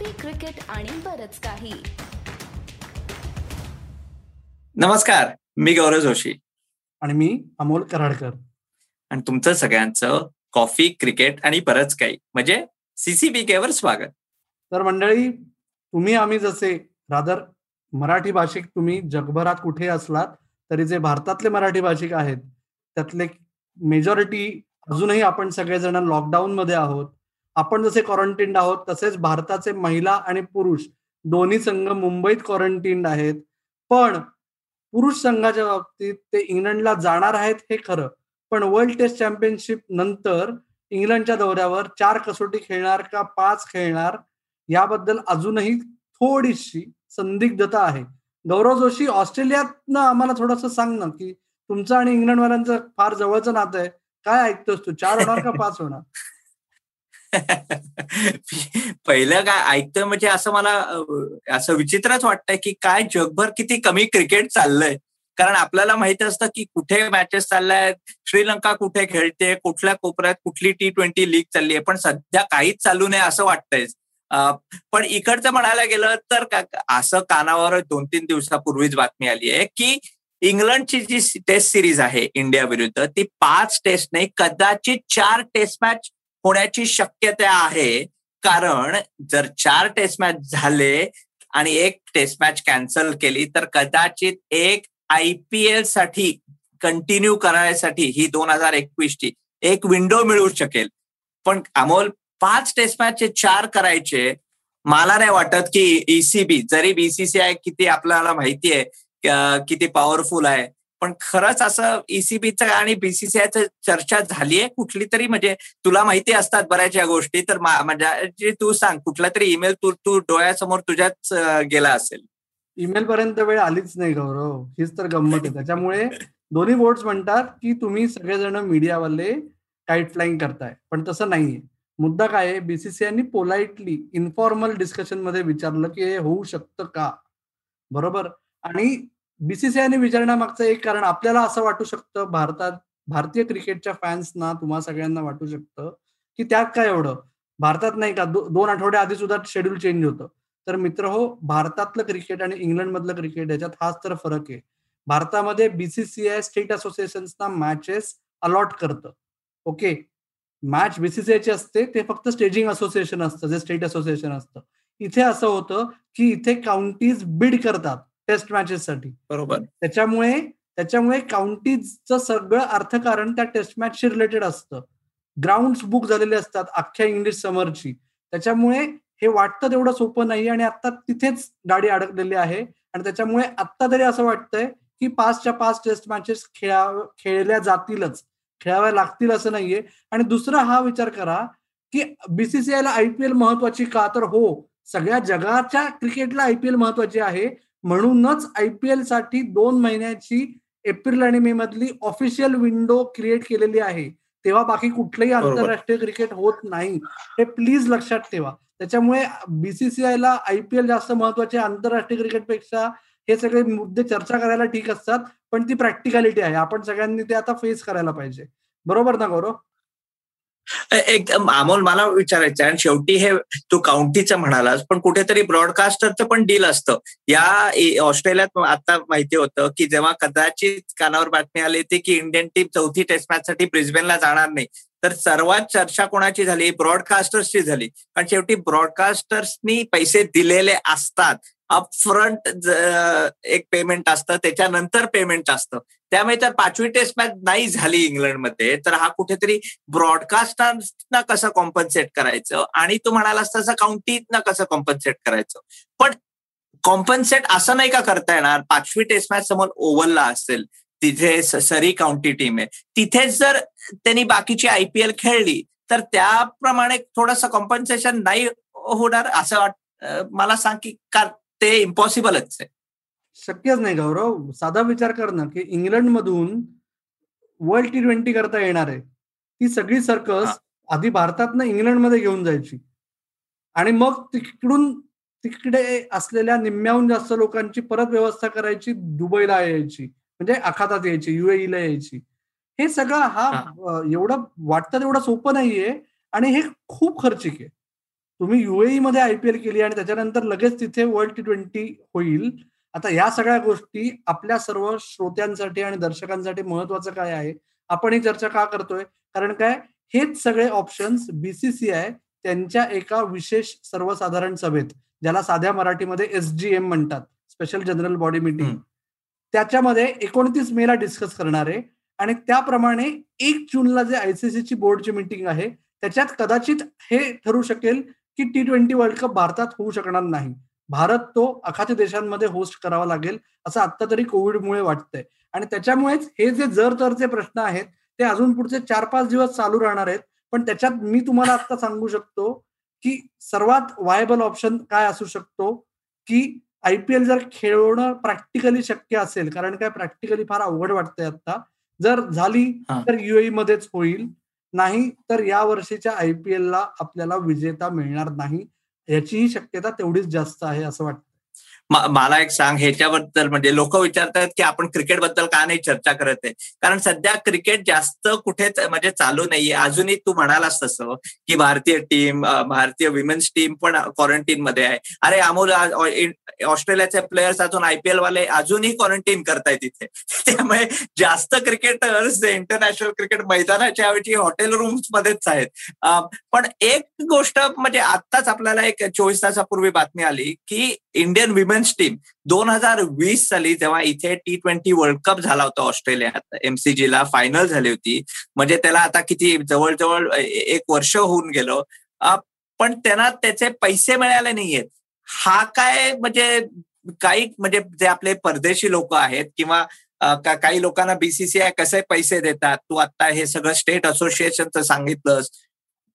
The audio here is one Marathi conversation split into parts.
कॉफी क्रिकेट आणि बरच काही. नमस्कार मी गौरव जोशी. आणि मी अमोल कराडकर. आणि तुमचं सगळ्यांचं कॉफी क्रिकेट आणि बरंच काही. म्हणजे सीसीबीके वर स्वागत. तर मंडळी तुम्ही आम्ही जसे रादर मराठी भाषिक तुम्ही जगभरात कुठे असलात तरी जे भारतातले मराठी भाषिक आहेत त्यातले मेजॉरिटी अजूनही आपण सगळेजण लॉकडाऊन मध्ये आहोत. आपण जसे क्वारंटीन्ड आहोत तसेच भारताचे महिला आणि पुरुष दोन्ही संघ मुंबईत क्वारंटीन्ड आहेत. पण पुरुष संघाच्या बाबतीत ते इंग्लंडला जाणार आहेत हे खरं. पण वर्ल्ड टेस्ट चॅम्पियनशिप नंतर इंग्लंडच्या दौऱ्यावर चार कसोटी खेळणार का पाच खेळणार याबद्दल अजूनही थोडीशी संदिग्धता आहे. गौरव जोशी ऑस्ट्रेलियातनं आम्हाला थोडस सांग ना की तुमचं आणि इंग्लंडवाल्यांचं फार जवळचं नातं आहे. काय ऐकतोस तू? चार होणार का पाच होणार? पहिलं काय ऐकतोय म्हणजे असं मला असं विचित्रच वाटतंय की काय जगभर किती कमी क्रिकेट चाललंय. कारण आपल्याला माहीत असतं की कुठे मॅचेस चालल्या श्रीलंका कुठे खेळते कुठल्या कोपऱ्यात कुठली टी ट्वेंटी लीग चालली आहे पण सध्या काहीच चालू नये असं वाटतंय. पण इकडचं म्हणायला गेलं तर असं कानावर दोन तीन दिवसापूर्वीच बातमी आली आहे की इंग्लंडची जी टेस्ट सिरीज आहे इंडिया विरुद्ध ती पाच टेस्ट नाही कदाचित चार टेस्ट मॅच होण्याची शक्यता आहे. कारण जर चार टेस्ट मॅच झाले आणि एक टेस्ट मॅच कॅन्सल केली तर कदाचित एक आय पी एलसाठी कंटिन्यू करण्यासाठी ही दोन हजार एकवीसची एक विंडो मिळू शकेल. पण अमोल पाच टेस्ट मॅचचे चार करायचे मला नाही वाटत की ईसीबी जरी बीसीसीआय किती आपल्याला माहिती आहे किती पॉवरफुल आहे पण खरंच असं ईसीबीचं आणि बीसीसीआयचं चर्चा झालीये कुठली तरी म्हणजे तुला माहिती असतात बऱ्याच या गोष्टी तर म्हणजे तू सांग कुठला तरी ईमेल तू तू डोळ्यासमोर तुझ्याच गेला असेल. ईमेल पर्यंत वेळ आलीच नाही गौरव. हीच तर गंमत आहे. त्याच्यामुळे दोन्ही बोर्ड म्हणतात की तुम्ही सगळेजण मीडियावाले काईट फ्लाईंग करताय पण तसं नाहीये. मुद्दा काय आहे बीसीसीआयनी पोलाइटली इन्फॉर्मल डिस्कशनमध्ये विचारलं की हे होऊ शकतं का? बरोबर? आणि बीसीसीआयने विचारण्यामागचं एक कारण आपल्याला असं वाटू शकतं भारतात भारतीय क्रिकेटच्या फॅन्सना तुम्हा सगळ्यांना वाटू शकतं की त्यात काय एवढं? भारतात नाही का दो, दोन आठवड्या आधी सुद्धा शेड्यूल चेंज होतं. तर मित्र हो भारतातलं क्रिकेट आणि इंग्लंड मधलं क्रिकेट याच्यात हाच तर फरक आहे. भारतामध्ये बीसीसीआय स्टेट असोसिएशन्सना मॅचेस अलॉट करतं. ओके? मॅच बीसीसीआयची असते ते फक्त स्टेजिंग असोसिएशन असतं जे स्टेट असोसिएशन असतं. इथे असं होतं की इथे काउंटीज बिड करतात. टेस्ट मॅचेससाठी. बरोबर. त्याच्यामुळे त्याच्यामुळे काउंटीजचं सगळं अर्थकारण त्या टेस्ट मॅचशी रिलेटेड असतं. ग्राउंड बुक झालेले असतात अख्ख्या इंग्लिश समरची. त्याच्यामुळे हे वाटतं तेवढं सोपं नाही आणि आता तिथेच गाडी अडकलेली आहे. आणि त्याच्यामुळे आत्ता तरी असं वाटतंय की पाचच्या पाच टेस्ट मॅचेस खेळा खेळल्या जातीलच. खेळाव्या लागतील असं नाहीये. आणि दुसरा हा विचार करा की बीसीसीआयला आयपीएल महत्वाची का? तर हो सगळ्या जगाच्या क्रिकेटला आयपीएल महत्वाची आहे. म्हणूनच आयपीएलसाठी दोन महिन्याची एप्रिल आणि मे मधली ऑफिशियल विंडो क्रिएट केलेली आहे. तेव्हा बाकी कुठलंही आंतरराष्ट्रीय क्रिकेट होत नाही. हे प्लीज लक्षात ठेवा. त्याच्यामुळे बीसीसीआयला आयपीएल जास्त महत्त्वाचे आंतरराष्ट्रीय क्रिकेटपेक्षा हे सगळे मुद्दे चर्चा करायला ठीक असतात पण ती प्रॅक्टिकॅलिटी आहे. आपण सगळ्यांनी ते आता फेस करायला पाहिजे. बरोबर ना गौरव? एकदम अमोल मला विचारायचं आणि शेवटी हे तू काउंटीचं म्हणालास पण कुठेतरी ब्रॉडकास्टरचं पण डील असतं. या ऑस्ट्रेलियात आता माहिती होतं की जेव्हा कदाचित कानावर बातमी आली होती की इंडियन टीम चौथी टेस्ट मॅच साठी ब्रिस्बेनला जाणार नाही तर सर्वात चर्चा कोणाची झाली? ब्रॉडकास्टर्सची झाली. कारण शेवटी ब्रॉडकास्टर्सनी पैसे दिलेले असतात. अपफ्रंट एक पेमेंट असतं त्याच्यानंतर पेमेंट असतं. त्यामुळे तर पाचवी टेस्ट मॅच नाही झाली इंग्लंडमध्ये तर हा कुठेतरी ब्रॉडकास्टर्सना कसं कॉम्पन्सेट करायचं? आणि तू म्हणालास तसं काउंटीना कसं कॉम्पन्सेट करायचं? पण कॉम्पन्सेट असं नाही का करता येणार? पाचवी टेस्ट मॅच समोर ओव्हलला असेल तिथे सरी काउंटी टीम आहे. तिथेच जर त्यांनी बाकीची आयपीएल खेळली तर त्याप्रमाणे थोडस कॉम्पन्सेशन नाही होणार असं वाट मला सांग की का ते इम्पॉसिबलच आहे. शक्यच नाही गौरव. साधा विचार कर ना की इंग्लंड मधून वर्ल्ड टी ट्वेंटी करता येणार आहे. ती सगळी सर्कस आधी भारतातनं इंग्लंडमध्ये घेऊन जायची. आणि मग तिकडून तिकडे असलेल्या निम्म्याहून जास्त लोकांची परत व्यवस्था करायची दुबईला यायची. म्हणजे आखातात यायची युएईला यायची. हे सगळं हा एवढं वाटतं तेवढं सोपं नाहीये. आणि हे खूप खर्चिक आहे. तुम्ही युएई मध्ये आयपीएल केली आणि त्याच्यानंतर लगेच तिथे वर्ल्ड टी ट्वेंटी होईल. आता या सगळ्या गोष्टी आपल्या सर्व श्रोत्यांसाठी आणि दर्शकांसाठी महत्वाचं काय आहे आपण ही चर्चा का करतोय? कारण काय? हेच सगळे ऑप्शन्स बीसीसीआय त्यांच्या एका विशेष सर्वसाधारण सभेत ज्याला साध्या मराठीमध्ये एस जी एम म्हणतात स्पेशल जनरल बॉडी मीटिंग त्याच्यामध्ये एकोणतीस मेला डिस्कस करणार आहे आणि त्याप्रमाणे एक जूनला जे आयसीसीची बोर्डची मीटिंग आहे त्याच्यात कदाचित हे ठरू शकेल की टी ट्वेंटी वर्ल्ड कप भारतात होऊ शकणार नाही. भारत तो अखाती देशांमध्ये होस्ट करावा लागेल असं आता तरी कोविडमुळे वाटतंय. आणि त्याच्यामुळेच हे जे जर तरचे प्रश्न आहेत ते अजून पुढचे चार पाच दिवस चालू राहणार आहेत. पण त्याच्यात मी तुम्हाला आता सांगू शकतो की सर्वात वायबल ऑप्शन काय असू शकतो? की आयपीएल जर खेळवणं प्रॅक्टिकली शक्य असेल कारण काय प्रॅक्टिकली फार अवघड वाटतंय आता जर झाली तर युएई मध्येच होईल. नाही तर या वर्षीच्या आयपीएल ला आपल्याला विजेता मिळणार नाही. याचीही शक्यता तेवढीच जास्त आहे असं वाटतं. मला एक सांग ह्याच्याबद्दल म्हणजे लोक विचारतात की आपण क्रिकेटबद्दल का नाही चर्चा करत आहे? कारण सध्या क्रिकेट जास्त कुठेच म्हणजे चालू नाहीये. अजूनही तू म्हणालास तसं की भारतीय टीम भारतीय विमेन्स टीम पण क्वारंटीन मध्ये आहे. अरे अमोल ऑस्ट्रेलियाचे प्लेयर्स अजून आयपीएल वाले अजूनही क्वारंटीन करतायत तिथे त्यामुळे जास्त क्रिकेटर्स इंटरनॅशनल क्रिकेट मैदानाच्या ऐवजी हॉटेल रूम्स मध्येच आहेत. पण एक गोष्ट म्हणजे आत्ताच आपल्याला एक चोवीस तासापूर्वी बातमी आली की इंडियन विमेन्स टीम दोन हजार वीस साली जेव्हा इथे टी ट्वेंटी वर्ल्ड कप झाला होता ऑस्ट्रेलियात एमसीजी ला फायनल झाली होती म्हणजे त्याला आता किती जवळजवळ एक वर्ष होऊन गेलो. पण त्यांना त्याचे पैसे मिळाले नाहीयेत. हा काय म्हणजे काही म्हणजे जे आपले परदेशी लोक आहेत किंवा काही लोकांना बीसीसीआय कसे पैसे देतात तू आता हे सगळं स्टेट असोसिएशनचं सांगितलंस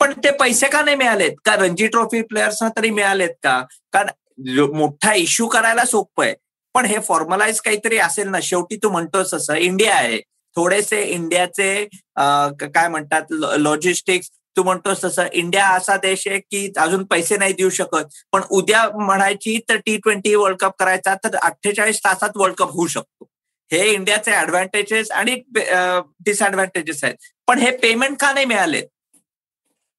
पण ते पैसे का नाही मिळालेत? का रणजी ट्रॉफी प्लेयर्सना तरी मिळालेत का? कारण मोठा इश्यू करायला सोपं आहे. पण हे फॉर्मलाइज काहीतरी असेल ना शेवटी तू म्हणतोस असं इंडिया आहे. थोडेसे इंडियाचे काय म्हणतात लॉजिस्टिक्स तू म्हणतोस तसं इंडिया असा देश आहे की अजून पैसे नाही देऊ शकत. पण उद्या म्हणायची तर टी ट्वेंटी वर्ल्ड कप करायचा तर अठ्ठेचाळीस तासात वर्ल्ड कप होऊ शकतो. हे इंडियाचे ऍडव्हान्टेजेस आणि डिसएडव्हान्टेजेस आहेत. पण हे पेमेंट का नाही मिळाले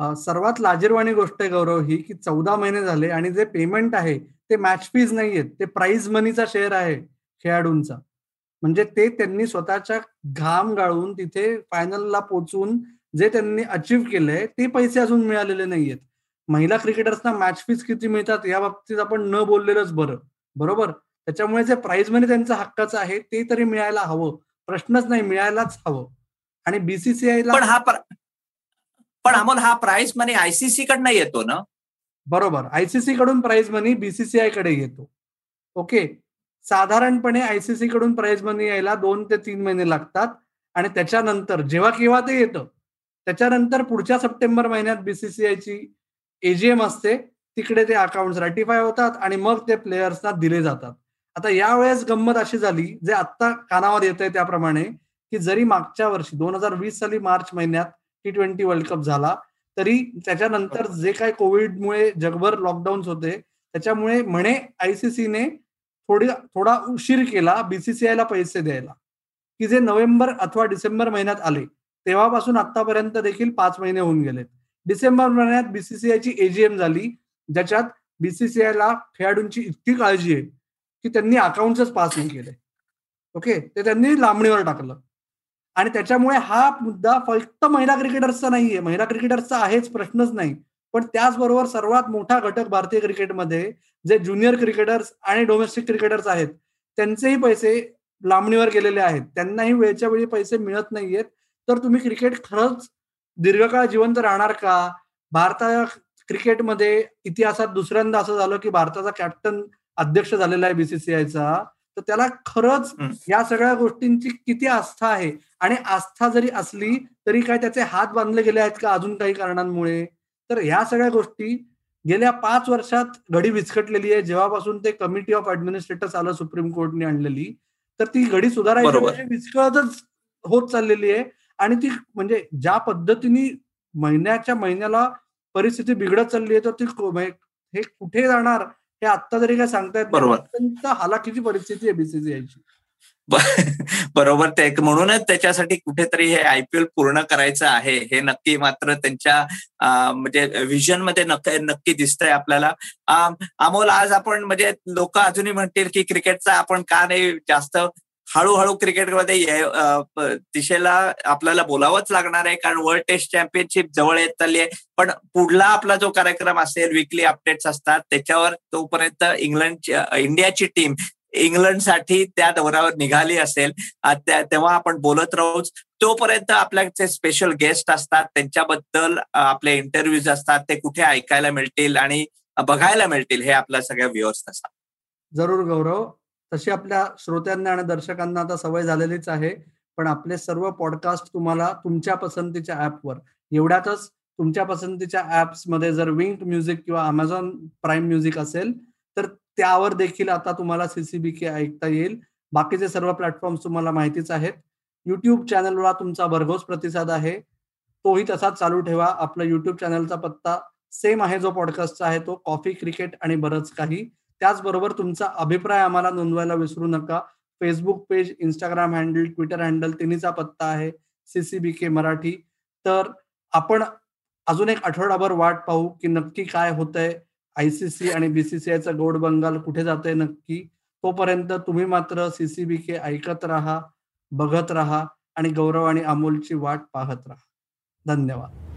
सर्वात लाजीरवाणी गोष्ट आहे गौरव ही की चौदा महिने झाले आणि जे पेमेंट आहे ते मॅच फीज नाहीयेत ते प्राईज मनीचा शेअर आहे खेळाडूंचा. म्हणजे ते त्यांनी स्वतःच्या घाम गाळून तिथे फायनलला पोचून जे त्यांनी अचीव्ह केलंय ते पैसे अजून मिळालेले नाहीयेत. महिला क्रिकेटर्सना मॅच फीज किती मिळतात या बाबतीत आपण न बोललेलंच बरं. बरोबर? त्याच्यामुळे जे प्राईज मनी त्यांचं हक्काचं आहे ते तरी मिळायला हवं. प्रश्नच नाही मिळायलाच हवं. आणि बीसीसीआयला हा पण अमोल हा प्राईज मनी आयसीसी कडनं येतो ना? बरोबर. आयसीसी कडून प्राइज मनी बीसीसीआयकडे येतो. ओके साधारणपणे आयसीसी कडून प्राइज मनी यायला दोन ते तीन महिने लागतात. आणि त्याच्यानंतर जेव्हा केव्हा ते येतं त्याच्यानंतर पुढच्या सप्टेंबर महिन्यात बीसीसीआयची एजीएम असते. तिकडे ते अकाउंट रॅटिफाय होतात आणि मग ते प्लेयर्सना दिले जातात. आता यावेळेस गंमत अशी झाली जे आत्ता कानावर येत आहे त्याप्रमाणे की जरी मागच्या वर्षी दोन हजार वीस साली मार्च महिन्यात टी ट्वेंटी वर्ल्ड कप झाला. तरी त्याच्यानंतर जे काही कोविडमुळे जगभर लॉकडाऊन होते त्याच्यामुळे म्हणे आयसीसीने थोडी थोडा उशीर केला बीसीसीआयला पैसे द्यायला. की जे नोव्हेंबर अथवा डिसेंबर महिन्यात आले तेव्हापासून आतापर्यंत देखील पाच महिने होऊन गेलेत. डिसेंबर महिन्यात बीसीसीआयची एजीएम झाली ज्याच्यात बीसीसीआयला खेळाडूंची इतकी काळजी आहे की त्यांनी अकाउंटच पास नाही केले. ओके? ते त्यांनी लांबणीवर टाकलं. आणि त्याच्यामुळे हा मुद्दा फक्त महिला क्रिकेटर्सचा नाहीये. महिला क्रिकेटर्सचा आहेच प्रश्नच नाही. पण त्याचबरोबर सर्वात मोठा घटक भारतीय क्रिकेटमध्ये जे ज्युनियर क्रिकेटर्स आणि डोमेस्टिक क्रिकेटर्स आहेत त्यांचेही पैसे लांबणीवर गेलेले आहेत. त्यांनाही वेळच्या वेळी पैसे मिळत नाहीयेत. तर तुम्ही क्रिकेट खरंच दीर्घकाळ जिवंत राहणार का? भारता क्रिकेटमध्ये इतिहासात दुसऱ्यांदा असं झालं की भारताचा कॅप्टन अध्यक्ष झालेला आहे बीसीसीआयचा तर त्याला खरंच या सगळ्या गोष्टींची किती आस्था आहे? आणि आस्था जरी असली तरी काय त्याचे हात बांधले गेले आहेत का अजून काही कारणांमुळे? तर ह्या सगळ्या गोष्टी गेल्या पाच वर्षात घडी विस्कटलेली आहे. जेव्हापासून ते कमिटी ऑफ ऍडमिनिस्ट्रेटर्स आलं सुप्रीम कोर्टने आणलेली तर ती घडी सुधारायची विस्कळतच होत चाललेली आहे. आणि ती म्हणजे ज्या पद्धतीने महिन्याच्या महिन्याला परिस्थिती बिघडत चालली आहे तर ती हे कुठे जाणार? हे आत्ता तरी काय सांगतायत बरोबर. अत्यंत हालाकीची परिस्थिती आहे बीसीसीआयची बरोबर ते म्हणूनच त्याच्यासाठी कुठेतरी हे आयपीएल पूर्ण करायचं आहे हे नक्की मात्र त्यांच्या म्हणजे व्हिजनमध्ये नक्की दिसतंय आपल्याला. अमोल आज आपण म्हणजे लोक अजूनही म्हणतील की क्रिकेटचा आपण का नाही जास्त हळूहळू क्रिकेटमध्ये दिशेला आपल्याला बोलावंच लागणार आहे कारण वर्ल्ड टेस्ट चॅम्पियनशिप जवळ येत चालली आहे. पण पुढला आपला जो कार्यक्रम असेल विकली अपडेट्स असतात त्याच्यावर तोपर्यंत इंग्लंड इंडियाची टीम इंग्लंडसाठी त्या दौऱ्यावर निघाली असेल तेव्हा आपण बोलत राहू तोपर्यंत आपल्याचे स्पेशल गेस्ट असतात त्यांच्याबद्दल आपले इंटरव्ह्यूज असतात ते कुठे ऐकायला मिळतील आणि बघायला मिळतील हे आपल्या सगळ्या व्यवस्था असतात जरूर गौरव. तशी आपल्या श्रोत्यांना आणि दर्शकांना आता सवय झालेलीच आहे. पण आपले सर्व पॉडकास्ट तुम्हाला तुमच्या पसंतीच्या ऍपवर एवढ्यातच तुमच्या पसंतीच्या ऍप्समध्ये जर विंक म्युझिक किंवा अमेझॉन प्राईम म्युझिक असेल तर त्यावर देखील आता तुम्हाला सीसीबी के ऐकता येईल. बाकीचे सर्व प्लॅटफॉर्म तुम्हाला माहितीच आहेत. युट्यूब चॅनलला तुमचा भरघोस प्रतिसाद आहे. तोही तसाच चालू ठेवा. आपला युट्यूब चॅनलचा पत्ता सेम आहे जो पॉडकास्टचा आहे तो कॉफी क्रिकेट आणि बरंच काही. त्याचबरोबर तुमचा अभिप्राय आम्हाला नोंदवायला विसरू नका. Facebook page Instagram handle Twitter handle तिन्हीचा पत्ता आहे. CCB K Marathi. तर आपण अजून एक आठवडाभर वाट पाहू की नक्की काय होतंय. आयसीसी आणि बीसीसीआयचा गोड बंगाल कुठे जाते नक्की. तोपर्यंत तुम्ही मात्र सीसीबी के ऐकत राहा बघत राहा आणि गौरव आणि अमोलची वाट पाहत राहा. धन्यवाद.